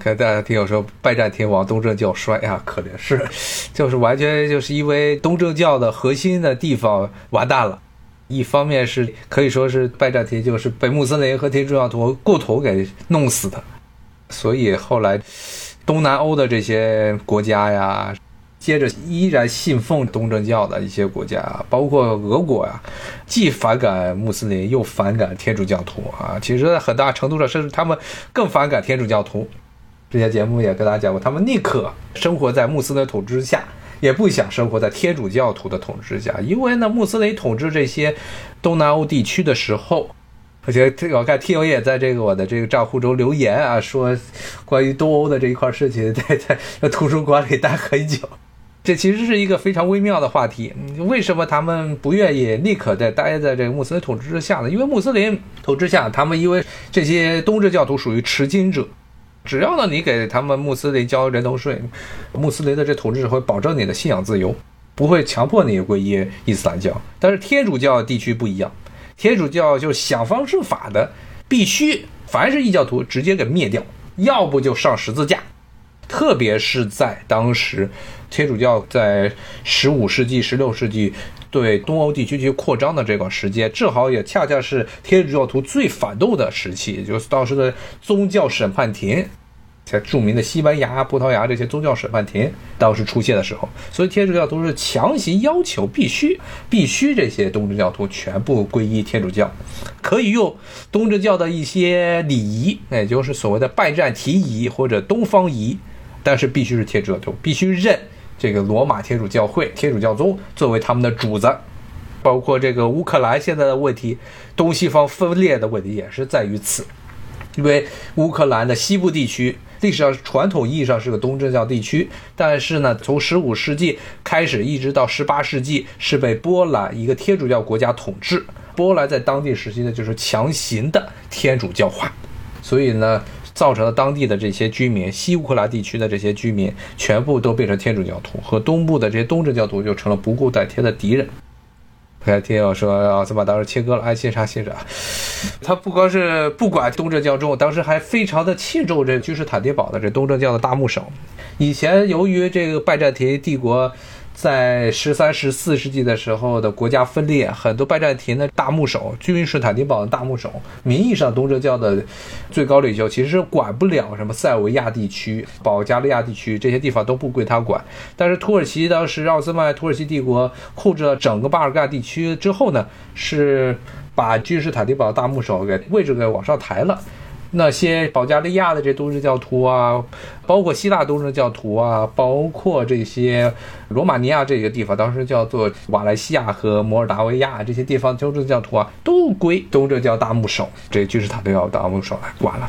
看大家听友说拜占庭亡，东正教衰啊，可怜是，[laughs] 就是完全就是因为东正教的核心的地方完蛋了。一方面是可以说是拜占庭就是被穆斯林和天主教徒共同给弄死的，所以后来东南欧的这些国家呀，接着依然信奉东正教的一些国家，包括俄国呀，既反感穆斯林又反感天主教徒啊，其实在很大程度上甚至他们更反感天主教徒。之前节目也跟大家讲过，他们宁可生活在穆斯林统治下，也不想生活在天主教徒的统治下。因为呢，穆斯林统治这些东南欧地区的时候，而且我看听友也在这个我的这个账户中留言啊，说关于东欧的这一块事情，在在图书馆里待很久。这其实是一个非常微妙的话题。为什么他们不愿意立刻在待在这个穆斯林统治之下呢？因为穆斯林统治下，他们因为这些东正教徒属于持金者。只要呢，你给他们穆斯林交人头税，穆斯林的这统治者会保证你的信仰自由，不会强迫你皈依伊斯兰教。但是天主教地区不一样，天主教就想方设法的，必须凡是异教徒直接给灭掉，要不就上十字架。特别是在当时，天主教在十五世纪、十六世纪。对东欧地区去扩张的这段时间，正好也恰恰是天主教徒最反动的时期，也就是当时的宗教审判庭，在著名的西班牙、葡萄牙这些宗教审判庭当时出现的时候，所以天主教徒是强行要求必须必须这些东正教徒全部皈依天主教，可以用东正教的一些礼仪，那也就是所谓的拜占庭仪或者东方仪，但是必须是天主教徒必须认。这个罗马天主教会、天主教宗作为他们的主子，包括这个乌克兰现在的问题，东西方分裂的问题也是在于此。因为乌克兰的西部地区历史上传统意义上是个东正教地区，但是呢，从十五世纪开始一直到十八世纪是被波兰一个天主教国家统治。波兰在当地时期呢，就是强行的天主教化，所以呢。造成了当地的这些居民，西乌克兰地区的这些居民全部都变成天主教徒，和东部的这些东正教徒就成了不顾待天的敌人。还听我说奥斯曼当时切割了，哎，谢啥谢啥。他不光是不管东正教众，当时还非常的器重这君士坦丁堡的这东正教的大牧首。以前由于这个拜占庭帝国。在十三、十四世纪的时候的国家分裂，很多拜占庭的大牧首、君士坦丁堡的大牧首，名义上东正教的最高领袖，其实管不了什么塞维亚地区、保加利亚地区这些地方都不归他管。但是土耳其当时奥斯曼土耳其帝国控制了整个巴尔干地区之后呢，是把君士坦丁堡大牧首给位置给往上抬了。那些保加利亚的这东正教徒啊，包括希腊东正教徒啊，包括这些罗马尼亚这个地方，当时叫做瓦莱西亚和摩尔达维亚这些地方东正教徒啊，都归东正教大牧首，这君士坦丁堡大牧首来管了，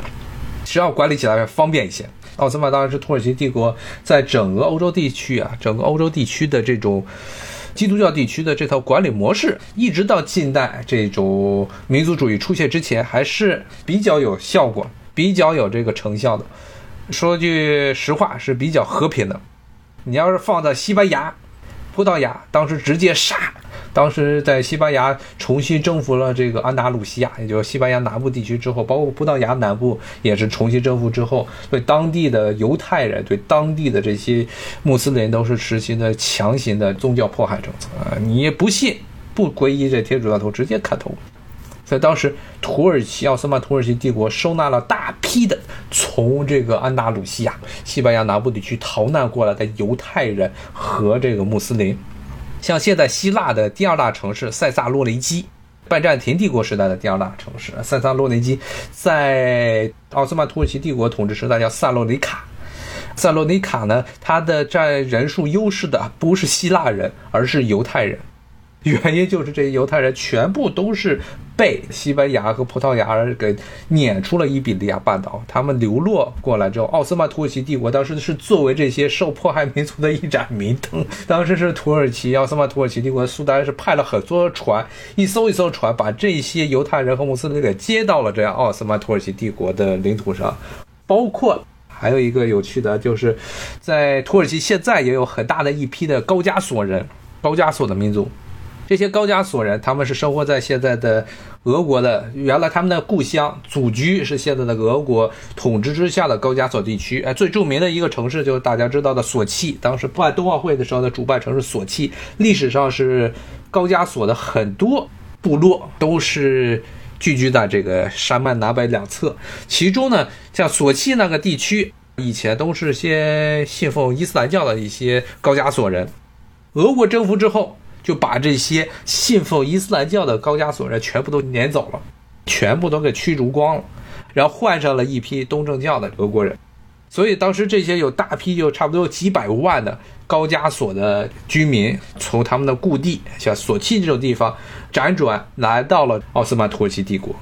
只要管理起来方便一些。奥斯曼当然是土耳其帝国在整个欧洲地区啊，整个欧洲地区的这种。基督教地区的这套管理模式，一直到近代这种民族主义出现之前，还是比较有效果、比较有这个成效的。说句实话，是比较和平的。你要是放在西班牙、葡萄牙，当时直接杀。当时在西班牙重新征服了这个安达鲁西亚，也就是西班牙南部地区之后，包括葡萄牙南部也是重新征服之后，对当地的犹太人、对当地的这些穆斯林都是实行的强行的宗教迫害政策啊！你不信，不皈依这天主教徒，直接砍头。在当时，土耳其奥斯曼土耳其帝国收纳了大批的从这个安达鲁西亚、西班牙南部地区逃难过来的犹太人和这个穆斯林。像现在希腊的第二大城市塞萨洛雷基，拜占庭帝国时代的第二大城市塞萨洛雷基，在奥斯曼土耳其帝国统治时代叫萨洛尼卡。萨洛尼卡呢，它的占人数优势的不是希腊人，而是犹太人。[laughs] 原因就是这些犹太人全部都是被西班牙和葡萄牙人给撵出了伊比利亚半岛，他们流落过来之后，奥斯曼土耳其帝国当时是作为这些受迫害民族的一盏明灯。当时是土耳其奥斯曼土耳其帝国苏丹是派了很多船，一艘一艘船把这些犹太人和穆斯林给接到了这样奥斯曼土耳其帝国的领土上，包括。还有一个有趣的就是，在土耳其现在也有很大的一批的高加索人，高加索的民族。这些高加索人，他们是生活在现在的俄国的，原来他们的故乡祖居是现在的俄国统治之下的高加索地区。哎，最著名的一个城市就是大家知道的索契，当时办冬奥会的时候的主办城市索契，历史上是高加索的很多部落都是聚居在这个山脉南北两侧，其中呢，像索契那个地区，以前都是些信奉伊斯兰教的一些高加索人，俄国征服之后。就把这些信奉伊斯兰教的高加索人全部都撵走了，全部都给驱逐光了，然后换上了一批东正教的俄国人，所以当时这些有大批就差不多几百万的高加索的居民，从他们的故地像索契这种地方辗转来到了奥斯曼土耳其帝国，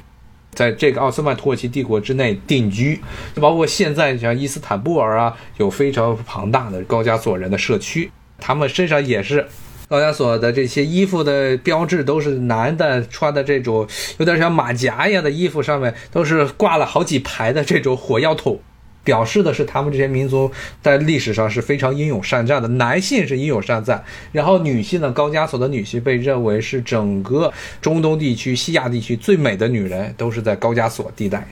在这个奥斯曼土耳其帝国。之内定居，包括现在像伊斯坦布尔啊，有非常庞大的高加索人的社区，他们身上也是。高加索的这些衣服的标志都是男的穿的这种有点像马甲一样的衣服，上面都是挂了好几排的这种火药桶，表示的是他们这些民族在历史上是非常英勇善战的。男性是英勇善战，然后女性呢，高加索的女性被认为是整个中东地区、西亚地区最美的女人，都是在高加索地带。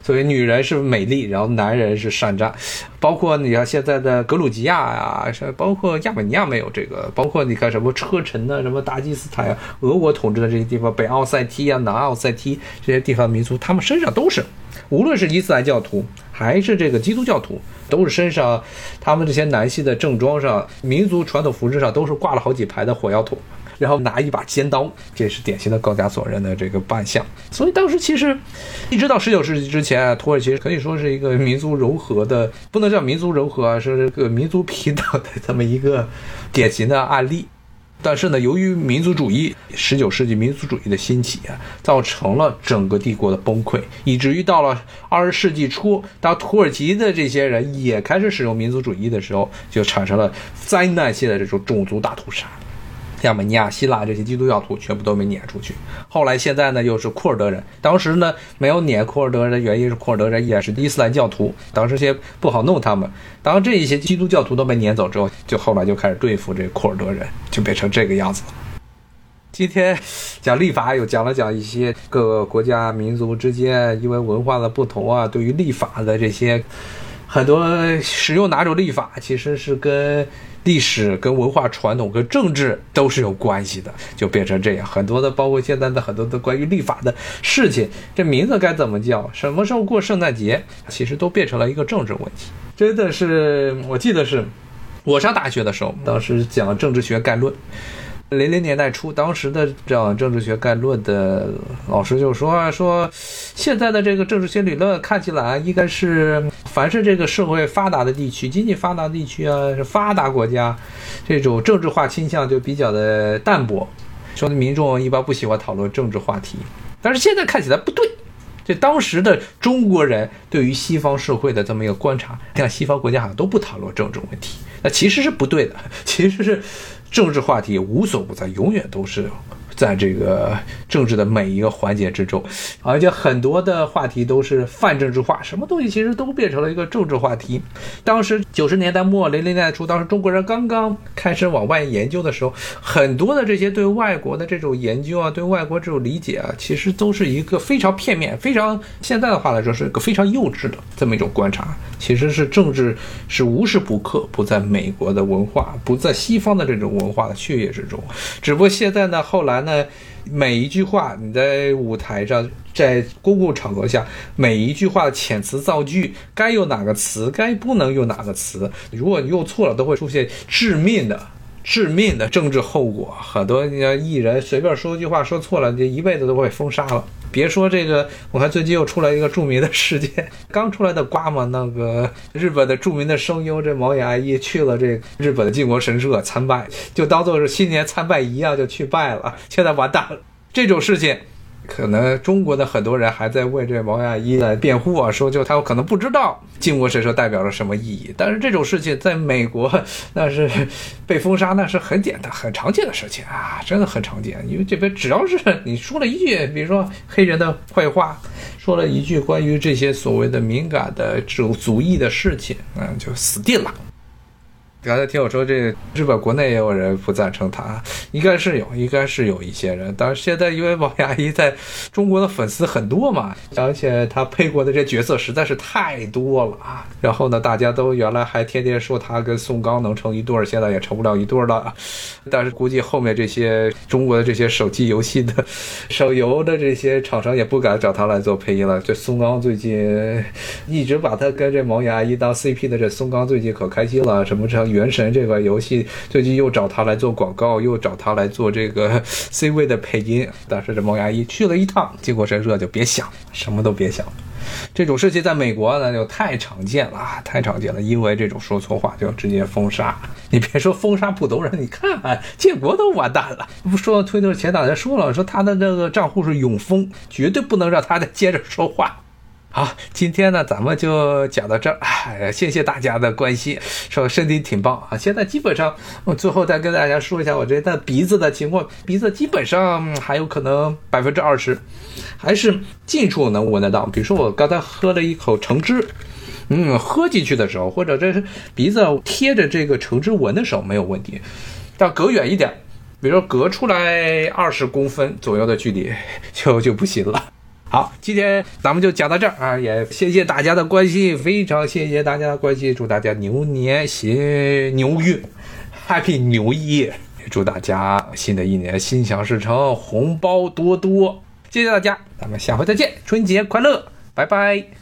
所以女人是美丽，然后男人是善战，包括你看现在的格鲁吉亚呀，包括亚美尼亚没有这个，包括你看什么车臣呢，什么达吉斯坦呀，俄国统治的这些地方，北奥塞梯啊，南奥塞梯这些地方民族，他们身上都是，无论是伊斯兰教徒还是这个基督教徒，都是身上他们这些男性的正装上，民族传统服饰上都是挂了好几排的火药桶。然后拿一把尖刀，这是典型的高加索人的这个扮相。所以当时其实，一直到十九世纪之前啊，土耳其可以说是一个民族融合的，不能叫民族融合啊，是这个民族平等的这么一个典型的案例。但是呢，由于民族主义，十九世纪民族主义的兴起啊，造成了整个帝国的崩溃，以至于到了二十世纪初，当土耳其的这些人也开始使用民族主义的时候，就产生了灾难性的这种种族大屠杀。亚美尼亚、希腊这些基督教徒全部都没撵出去。后来现在呢，又是库尔德人。当时呢，没有撵库尔德人的原因是库尔德人也是伊斯兰教徒，当时些不好弄他们。当这一些基督教徒都被撵走之后，就后来就开始对付这库尔德人，就变成这个样子了。今天讲立法，又讲了讲一些各个国家民族之间因为文化的不同啊，对于立法的这些很多使用哪种立法，其实是跟。历史跟文化传统跟政治都是有关系的，就变成这样。很多的，包括现在的很多的关于立法的事情，这名字该怎么叫？什么时候过圣诞节？其实都变成了一个政治问题。真的是，我记得是我上大学的时候，当时讲政治学概论。零零年代初，当时的这样政治学概论的老师就说说，现在的这个政治学理论看起来应该是，凡是这个社会发达的地区、经济发达地区啊，是发达国家，这种政治化倾向就比较的淡薄，说的民众一般不喜欢讨论政治话题。但是现在看起来不对，这当时的中国人对于西方社会的这么一个观察，看西方国家好像都不讨论政治问题，那其实是不对的，其实是。政治话题无所不在，永远都是。在这个政治的每一个环节之中，而且很多的话题都是泛政治化，什么东西其实都变成了一个政治话题。当时九十年代末、零零年代初，当时中国人刚刚开始往外研究的时候，很多的这些对外国的这种研究啊，对外国这种理解啊，其实都是一个非常片面、非常现在的话来说是一个非常幼稚的这么一种观察。其实是政治是无时不刻不在美国的文化、不在西方的这种文化的血液之中，只不过现在呢，后来呢。那每一句话，你在舞台上，在公共场合下，每一句话的遣词造句，该用哪个词，该不能用哪个词，如果你用错了，都会出现致命的。致命的政治后果，很多像艺人随便说句话说错了，这一辈子都会封杀了。别说这个，我看最近又出来一个著名的事件，刚出来的瓜嘛，那个日本的著名的声优这毛野爱一去了这日本的靖国神社参拜，就当做是新年参拜一样就去拜了，现在完蛋了。这种事情。可能中国的很多人还在为这毛亚一来辩护啊，说就他可能不知道靖国神社代表了什么意义。但是这种事情在美国那是被封杀，那是很简单、很常见的事情啊，真的很常见。因为这边只要是你说了一句，比如说黑人的坏话。说了一句关于这些所谓的敏感的主族裔的事情，嗯，就死定了。刚才听我说，这日本国内也有人不赞成他，应该是有，应该是有一些人。但是现在因为王牙医在中国的粉丝很多嘛，而且他配过的这角色实在是太多了啊。然后呢，大家都原来还天天说他跟宋刚能成一对儿，现在也成不了一对儿了。但是估计后面这些中国的这些手机游戏的手游的这些厂商也不敢找他来做配音了。这宋刚最近 [laughs] 一直把他跟这毛牙医当 CP 的，这宋刚最近可开心了，什么这。原神这个游戏最近又找他来做广告，又找他来做这个 [laughs] C 位的配音。但是这毛牙医去了一趟，结果神社就别想，什么都别想。这种事情在美国那就太常见了，太常见了。因为这种说错话就直接封杀。你别说封杀普通人，你看建国都完蛋了。不说推特前两天说了，说他的这个账户是永封，绝对不能让他再接着说话。好，今天呢，咱们就讲到这儿。哎，谢谢大家的关心，说身体挺棒啊。现在基本上，我最后再跟大家说一下我这的鼻子的情况，鼻子基本上还有可能百分之二十，还是近处能闻得到。比如说我刚才喝了一口橙汁，嗯，喝进去的时候，或者这是鼻子贴着这个橙汁闻的时候没有问题，但隔远一点，比如说隔出来二十公分左右的距离，就就不行了。好，今天咱们就讲到这儿啊！也谢谢大家的关心，非常谢谢大家的关心，祝大家牛年行牛运，Happy 牛一！祝大家新的一年心想事成，红包多多！谢谢大家，咱们下回再见，春节快乐，拜拜。